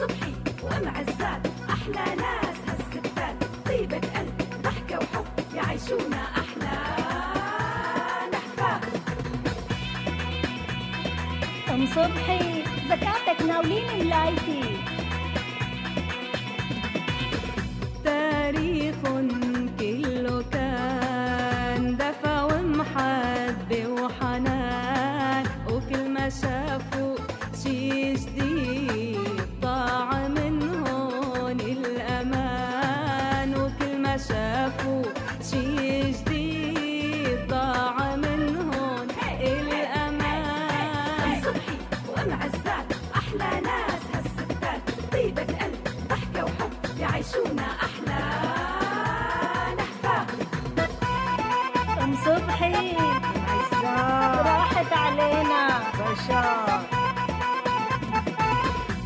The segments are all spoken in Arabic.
صبحي وام عزات أحلى ناس هالستات. طيبة قلب ضحكة وحب يعيشونا أحلى. نحفات ام صبحي زكاتك ناولين ملايتي. تاريخ صبحي. وام عزات أحلى ناس هالستات طيبة قلب ضحكة وحب يعيشونا أحلى نحفات ام صبحي راحت علينا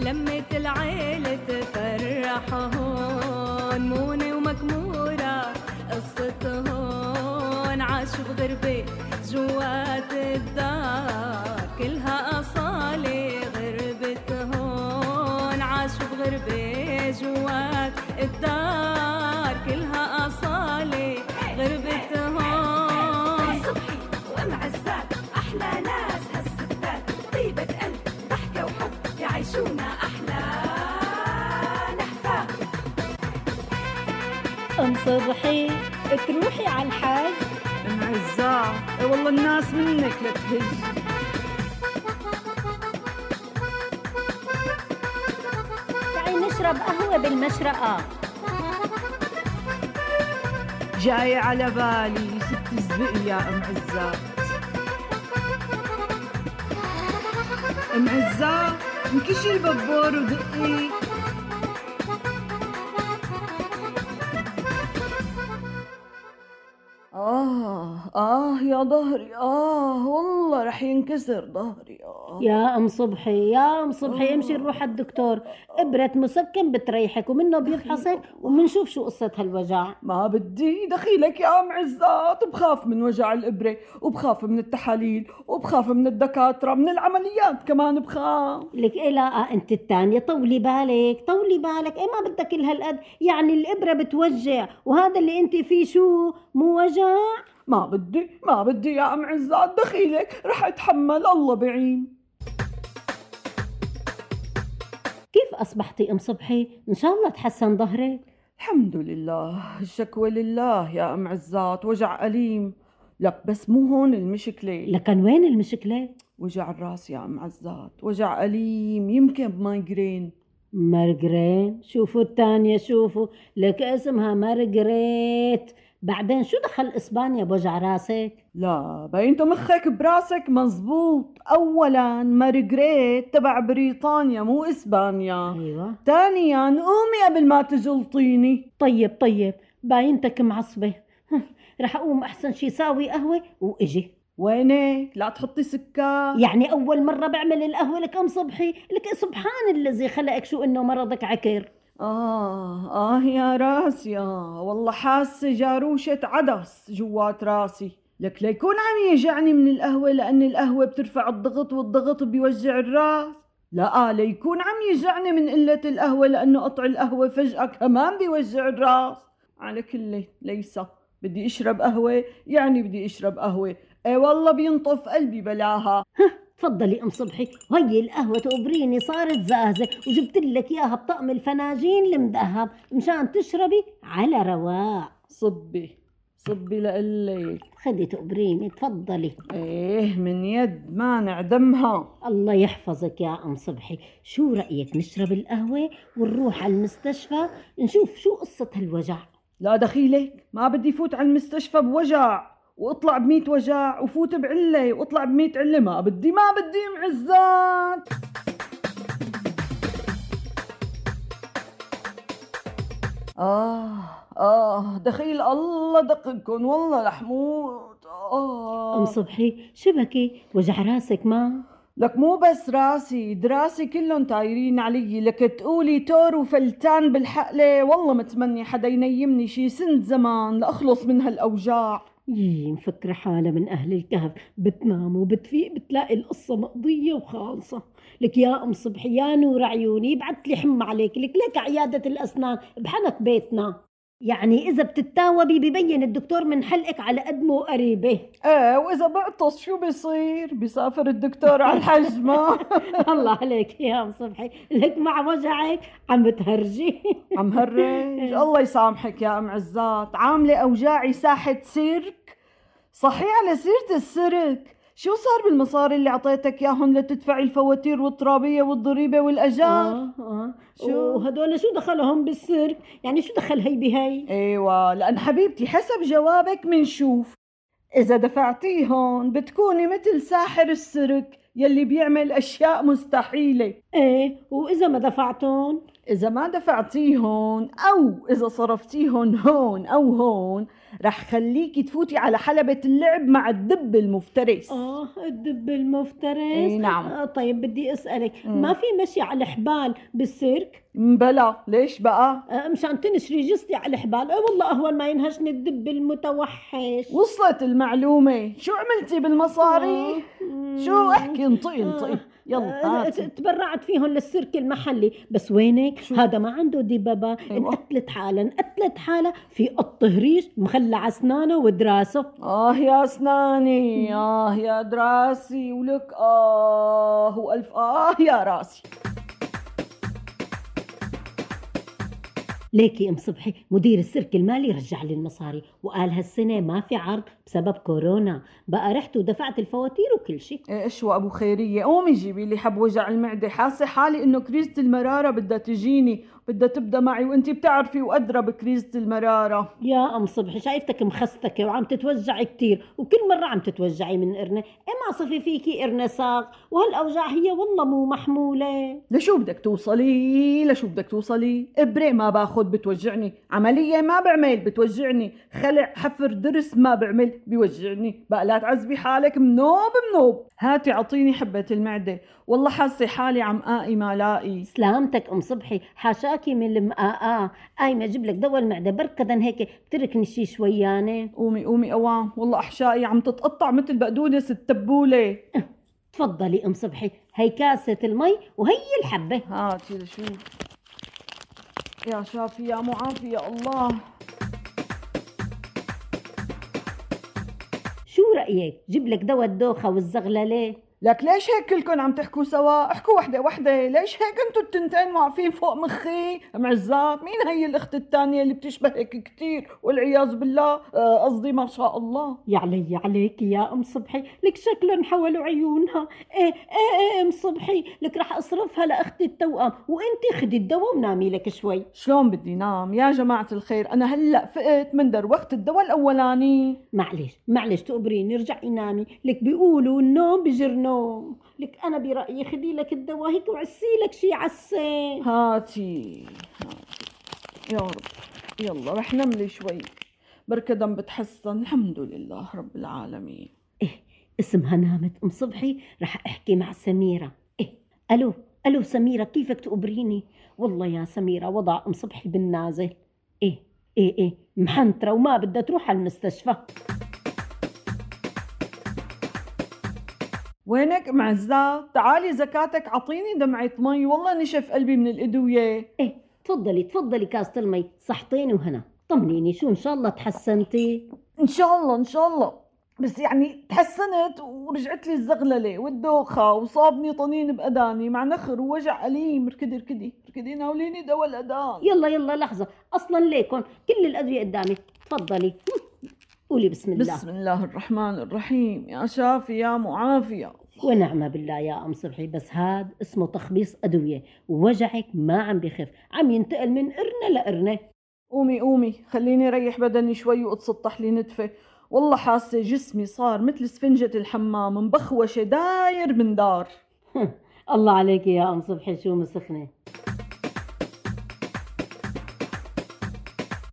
لمة العيلة تفرح هون مونة ومكمورة قصة هون عاشوا بغربة جوات الدار كلها جوات الدار كلها أصالة غربة هون صبحي وأم عزات أحلى ناس هالستات. طيبة قلب ضحكة وحب يعيشونا أحلى نحفات. أم صبحي تروحي على الحاج؟ معزة اي والله الناس منك لتهج. نشرب قهوة بالمشرقة. جاي على بالي ست الزبق يا أم عزات. أم عزات انكشي البابور ودقي آه آه يا ظهري آه والله رح ينكسر ظهري آه. يا أم صبحي يا أم صبحي امشي نروح على الدكتور. إبرة مسكن بتريحك ومنه بيفحصك وبنشوف شو قصة هالوجع. ما بدي دخيلك يا أم عزات بخاف من وجع الإبرة وبخاف من التحاليل وبخاف من الدكاترة من العمليات كمان بخاف. لك إيه لا آه، أنت الثانية طولي بالك طولي بالك. إيه ما بدك كل هالقد؟ يعني الإبرة بتوجع وهذا اللي أنت فيه شو؟ مو وجع؟ ما بدي ما بدي يا أم عزات دخيلك رح أتحمل الله بعين. كيف أصبحتي أم صبحي؟ إن شاء الله تحسن ظهرك. الحمد لله الشكوى لله يا أم عزات وجع أليم. لك بس مو هون المشكلة. لكن وين المشكلة؟ وجع الراس يا أم عزات وجع أليم يمكن مايجرين مارغرين شوفوا الثانية شوفوا لك اسمها مارغريت بعدين شو دخل إسبانيا بوجع راسك؟ لا بينتو مخك براسك مزبوط. اولا مارغريت تبع بريطانيا مو إسبانيا. أيوه. ثانيا قومي قبل ما تجلطيني. طيب طيب. باينتك معصبة. رح أقوم أحسن شي ساوي قهوة وإجي. وينك؟ لا تحطي سكر. يعني أول مرة بعمل القهوة لك أم صبحي؟ لك سبحان الذي خلقك شو إنه مرضك عكر. آه آه يا راسي آه. والله حاسة جاروشة عدس جوات راسي. لك ليكون عم يجعني من القهوة لأن القهوة بترفع الضغط والضغط بيوجع الراس. لا ليكون عم يجعني من قلة القهوة لأنه قطع القهوة فجأة كمان بيوجع الراس. على كل ليس. بدي أشرب قهوة يعني بدي أشرب قهوة. اي والله بينطف قلبي بلاها. تفضلي أم صبحي. وهي القهوة تقبريني صارت زازة وجبت لك إياها بطقم الفناجين المذهب مشان تشربي على رواق. صبي صبي لقلك خدي تقبريني تفضلي. إيه من يد ما نعدمها الله يحفظك يا أم صبحي. شو رأيك نشرب القهوة ونروح على المستشفى نشوف شو قصة هالوجع؟ لا دخيلك ما بدي فوت على المستشفى بوجع. واطلع بميت وجع وفوت بعلة واطلع بميت علة. ما بدي ما بدي معزات. آه آه دخيل الله دقكن والله رح موت. آه. ام صبحي شبكي وجع راسك ما؟ لك مو بس راسي دراسي كلهم طايرين علي. لك تقولي تور وفلتان بالحقلة. والله متمني حدا ينيمني شي سنة زمان لأخلص من هالأوجاع. يي مفكرة حالها من أهل الكهف بتنام وبتفيق بتلاقي القصة مقضية وخالصة. لك يا أم صبحي يا نور عيوني بعت لي حمى عليك لك لك عيادة الأسنان بحنك بيتنا. يعني إذا بتتاوبي ببين الدكتور من حلقك على قد مو قريبة. إيه وإذا بعطس شو بيصير؟ بيسافر الدكتور على الحجمة. الله عليك يا أم صبحي. لك مع وجعك عم بتهرجي. عم هرج. الله يسامحك يا أم عزات. عاملة أوجاعي ساحة سيرك. صحيح على سيرة السيرك. شو صار بالمصاري اللي أعطيتك إياهم لتدفعي الفواتير والترابية والضريبة والأجار؟ آه آه. شو؟ وهدول شو دخلهم بالسيرك يعني شو دخل هي بهي؟ أيوه لأن حبيبتي حسب جوابك منشوف. إذا دفعتيهم بتكوني مثل ساحر السيرك يلي بيعمل أشياء مستحيلة. إيه وإذا ما دفعتون إذا ما دفعتيهن أو إذا صرفتيهن هون أو هون رح خليكي تفوتي على حلبة اللعب مع الدب المفترس آه الدب المفترس إي نعم. آه طيب بدي أسألك مم. ما في مشي على الحبال بالسيرك بلا ليش بقى؟ آه مشان تنشري جثتي على الحبال آه والله اهون ما ينهشني الدب المتوحش وصلت المعلومة شو عملتي بالمصاري؟ آه. شو احكي انطقي آه. يلا آه، تبرعت فيهم للسيرك المحلي. بس وينك؟ شو؟ هذا ما عنده دبابة أيوة. انقتلت حالها انقتلت حالها في قط هريش مخلع أسنانه ودراسه. آه يا أسناني آه يا دراسي ولك آه وألف آه يا راسي. ليكي أم صبحي مدير السيرك المالي رجع لي المصاري وقال هالسنة ما في عرض بسبب كورونا. بقى رحت ودفعت الفواتير وكل شيء. إيش وابو خيرية؟ قومي جيبي لي حب وجع المعدة حاسة حالي إنه كريزة المرارة بدها تجيني. بدها تبدأ معي وانتي بتعرفي وأدرى بكريزه المرارة. يا أم صبحي شايفتك مخستكة وعم تتوجعي كتير وكل مرة عم تتوجعي من قرنة. إيه ما صفي فيكي قرنة ساق؟ وهالأوجاع هي والله مو محمولة. لشو بدك توصلي؟ لشو بدك توصلي؟ إبرة ما باخد بتوجعني عملية ما بعمل بتوجعني خلع حفر درس ما بعمل بيوجعني. بقى لا تعذبي حالك منوب منوب. هاتي اعطيني حبة المعدة. والله حاسة حالي عم آقي ما لاقي. سلامتك أم صبحي من المقاقاه قايمه أجيب لك دواء المعدة بركضا هيك بتركني شي شويانه قومي قومي اوام والله أحشائي عم تتقطع مثل بقدونس التبولة. تفضلي ام صبحي. هي كاسة المي وهي الحبة. هاتي لشوف يا شافي يا معافي يا الله. شو رأيك؟ جيب لك دواء الدوخة والزغللة. لك ليش هيك كلكم عم تحكوا سوا؟ احكوا وحدة وحدة. ليش هيك أنتوا التنتين واقفين فوق مخي؟ معزات مين هي الأخت الثانية اللي بتشبهك كتير؟ والعياذ بالله آه، قصدي ما شاء الله. يا علي عليك يا أم صبحي. لك شكلهم حولوا عيونها. إيه إيه إيه أم صبحي. لك رح أصرفها لأختي التوأم. وانت خدي الدواء ونامي لك شوي. شلون بدي نام؟ يا جماعة الخير أنا هلأ فقت من دروخت الدواء الأولاني. معلش معلش تقبريني ارجعي نامي. لك بيقولوا النوم بجر نوم لك أنا برأيي خدي لك الدواء هيك وعسي لك شي عسى هاتي هاتي. يا رب. يلا رح نملي شوي. بركة دم بتحسن الحمد لله رب العالمين. إيه اسمها نامت أم صبحي رح أحكي مع سميرة. إيه ألو ألو سميرة كيفك تقبريني؟ والله يا سميرة وضع أم صبحي بالنازل. إيه إيه إيه محنتره وما بدها تروح على المستشفى. وينك معزات تعالي زكاتك عطيني دمعة مي. والله نشف قلبي من الأدوية. إيه تفضلي تفضلي كاسة المي. صحتين وهنا. طمنيني شو إن شاء الله تحسنتي؟ إن شاء الله إن شاء الله. بس يعني تحسنت ورجعت لي الزغللة والدوخة وصابني طنين بأداني مع نخر ووجع أليم. ركدي ركدي ركدي ناوليني دواء الأدان يلا يلا لحظة. أصلا ليكن كل الأدوية قدامي. تفضلي. قولي بسم الله. بسم الله الرحمن الرحيم. يا شافي يا معافي. يا ونعم بالله يا أم صبحي. بس هاد اسمه تخبيص أدوية. ووجعك ما عم بخف. عم ينتقل من قرنة لقرنة. قومي قومي. خليني ريح بدني شوي واتسطح لي نتفة. والله حاسة جسمي صار مثل سفنجة الحمام مبخوشة داير من دار. الله عليك يا أم صبحي. شو مسخنة؟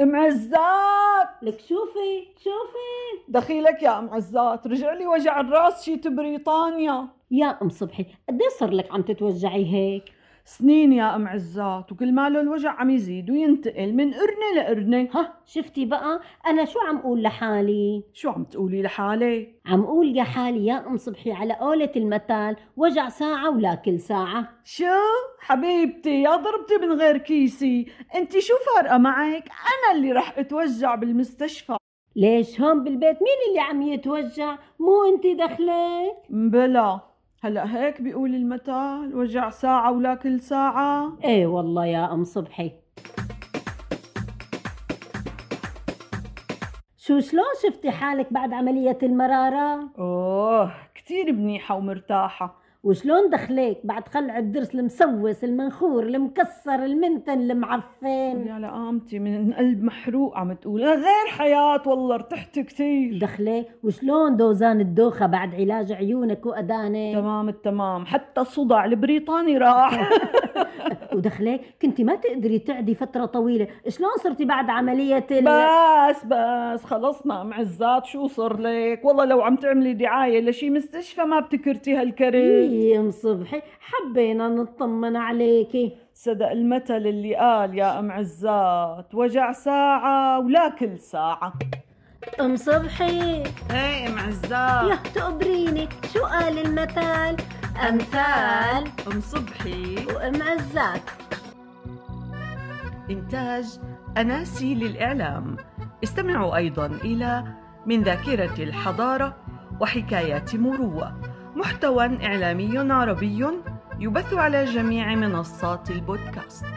ام عزات لك شوفي شوفي. دخيلك يا أم عزات. رجع لي وجع الراس شيت بريطانيا يا أم صبحي قد إيه صار لك عم تتوجعي هيك؟ سنين يا أم عزات وكل ماله الوجع عم يزيد وينتقل من قرنة لقرنة. ها شفتي بقى؟ أنا شو عم أقول لحالي؟ شو عم تقولي لحالك عم أقول يا حالي يا أم صبحي على قولة المثل وجع ساعة ولا كل ساعة. شو؟ حبيبتي يا ضربتي من غير كيسي. أنت شو فارقة معك؟ أنا اللي رح أتوجع بالمستشفى. ليش هون بالبيت؟ مين اللي عم يتوجع؟ مو أنت دخلك؟ بلا. هلا هيك بيقول المثل وجع ساعة ولا كل ساعة. إيه والله يا أم صبحي. شو شلون شفتي حالك بعد عملية المرارة؟ أوه كتير منيحة ومرتاحة. وشلون دخلك بعد خلع الضرس المسوس المنخور المكسر المنتن المعفن؟ يا لقامتي من قلب محروق عم تقول. غير حياة والله ارتحت كتير دخلك وشلون دوزان الدوخة بعد علاج عيونك وأدانك تمام التمام حتى الصدع البريطاني راح. ودخلك كنتي ما تقدري تعدي فترة طويلة. شلون صرتي بعد عملية ال... بس بس خلصنا. ام عزات شو صار لك؟ والله لو عم تعملي دعاية لشي مستشفى ما بتكرتي هالكرت إيه ام صبحي حبينا نطمن عليكي صدق المثل اللي قال يا أم عزات وجع ساعة ولا كل ساعة. أم صبحي. إيه أم عزات. يا تقبريني شو قال المثل؟ أمثال أم صبحي. وأم عزات إنتاج أناسي للإعلام. استمعوا أيضا إلى من ذاكرة الحضارة وحكايات مروة. محتوى إعلامي عربي يبث على جميع منصات البودكاست.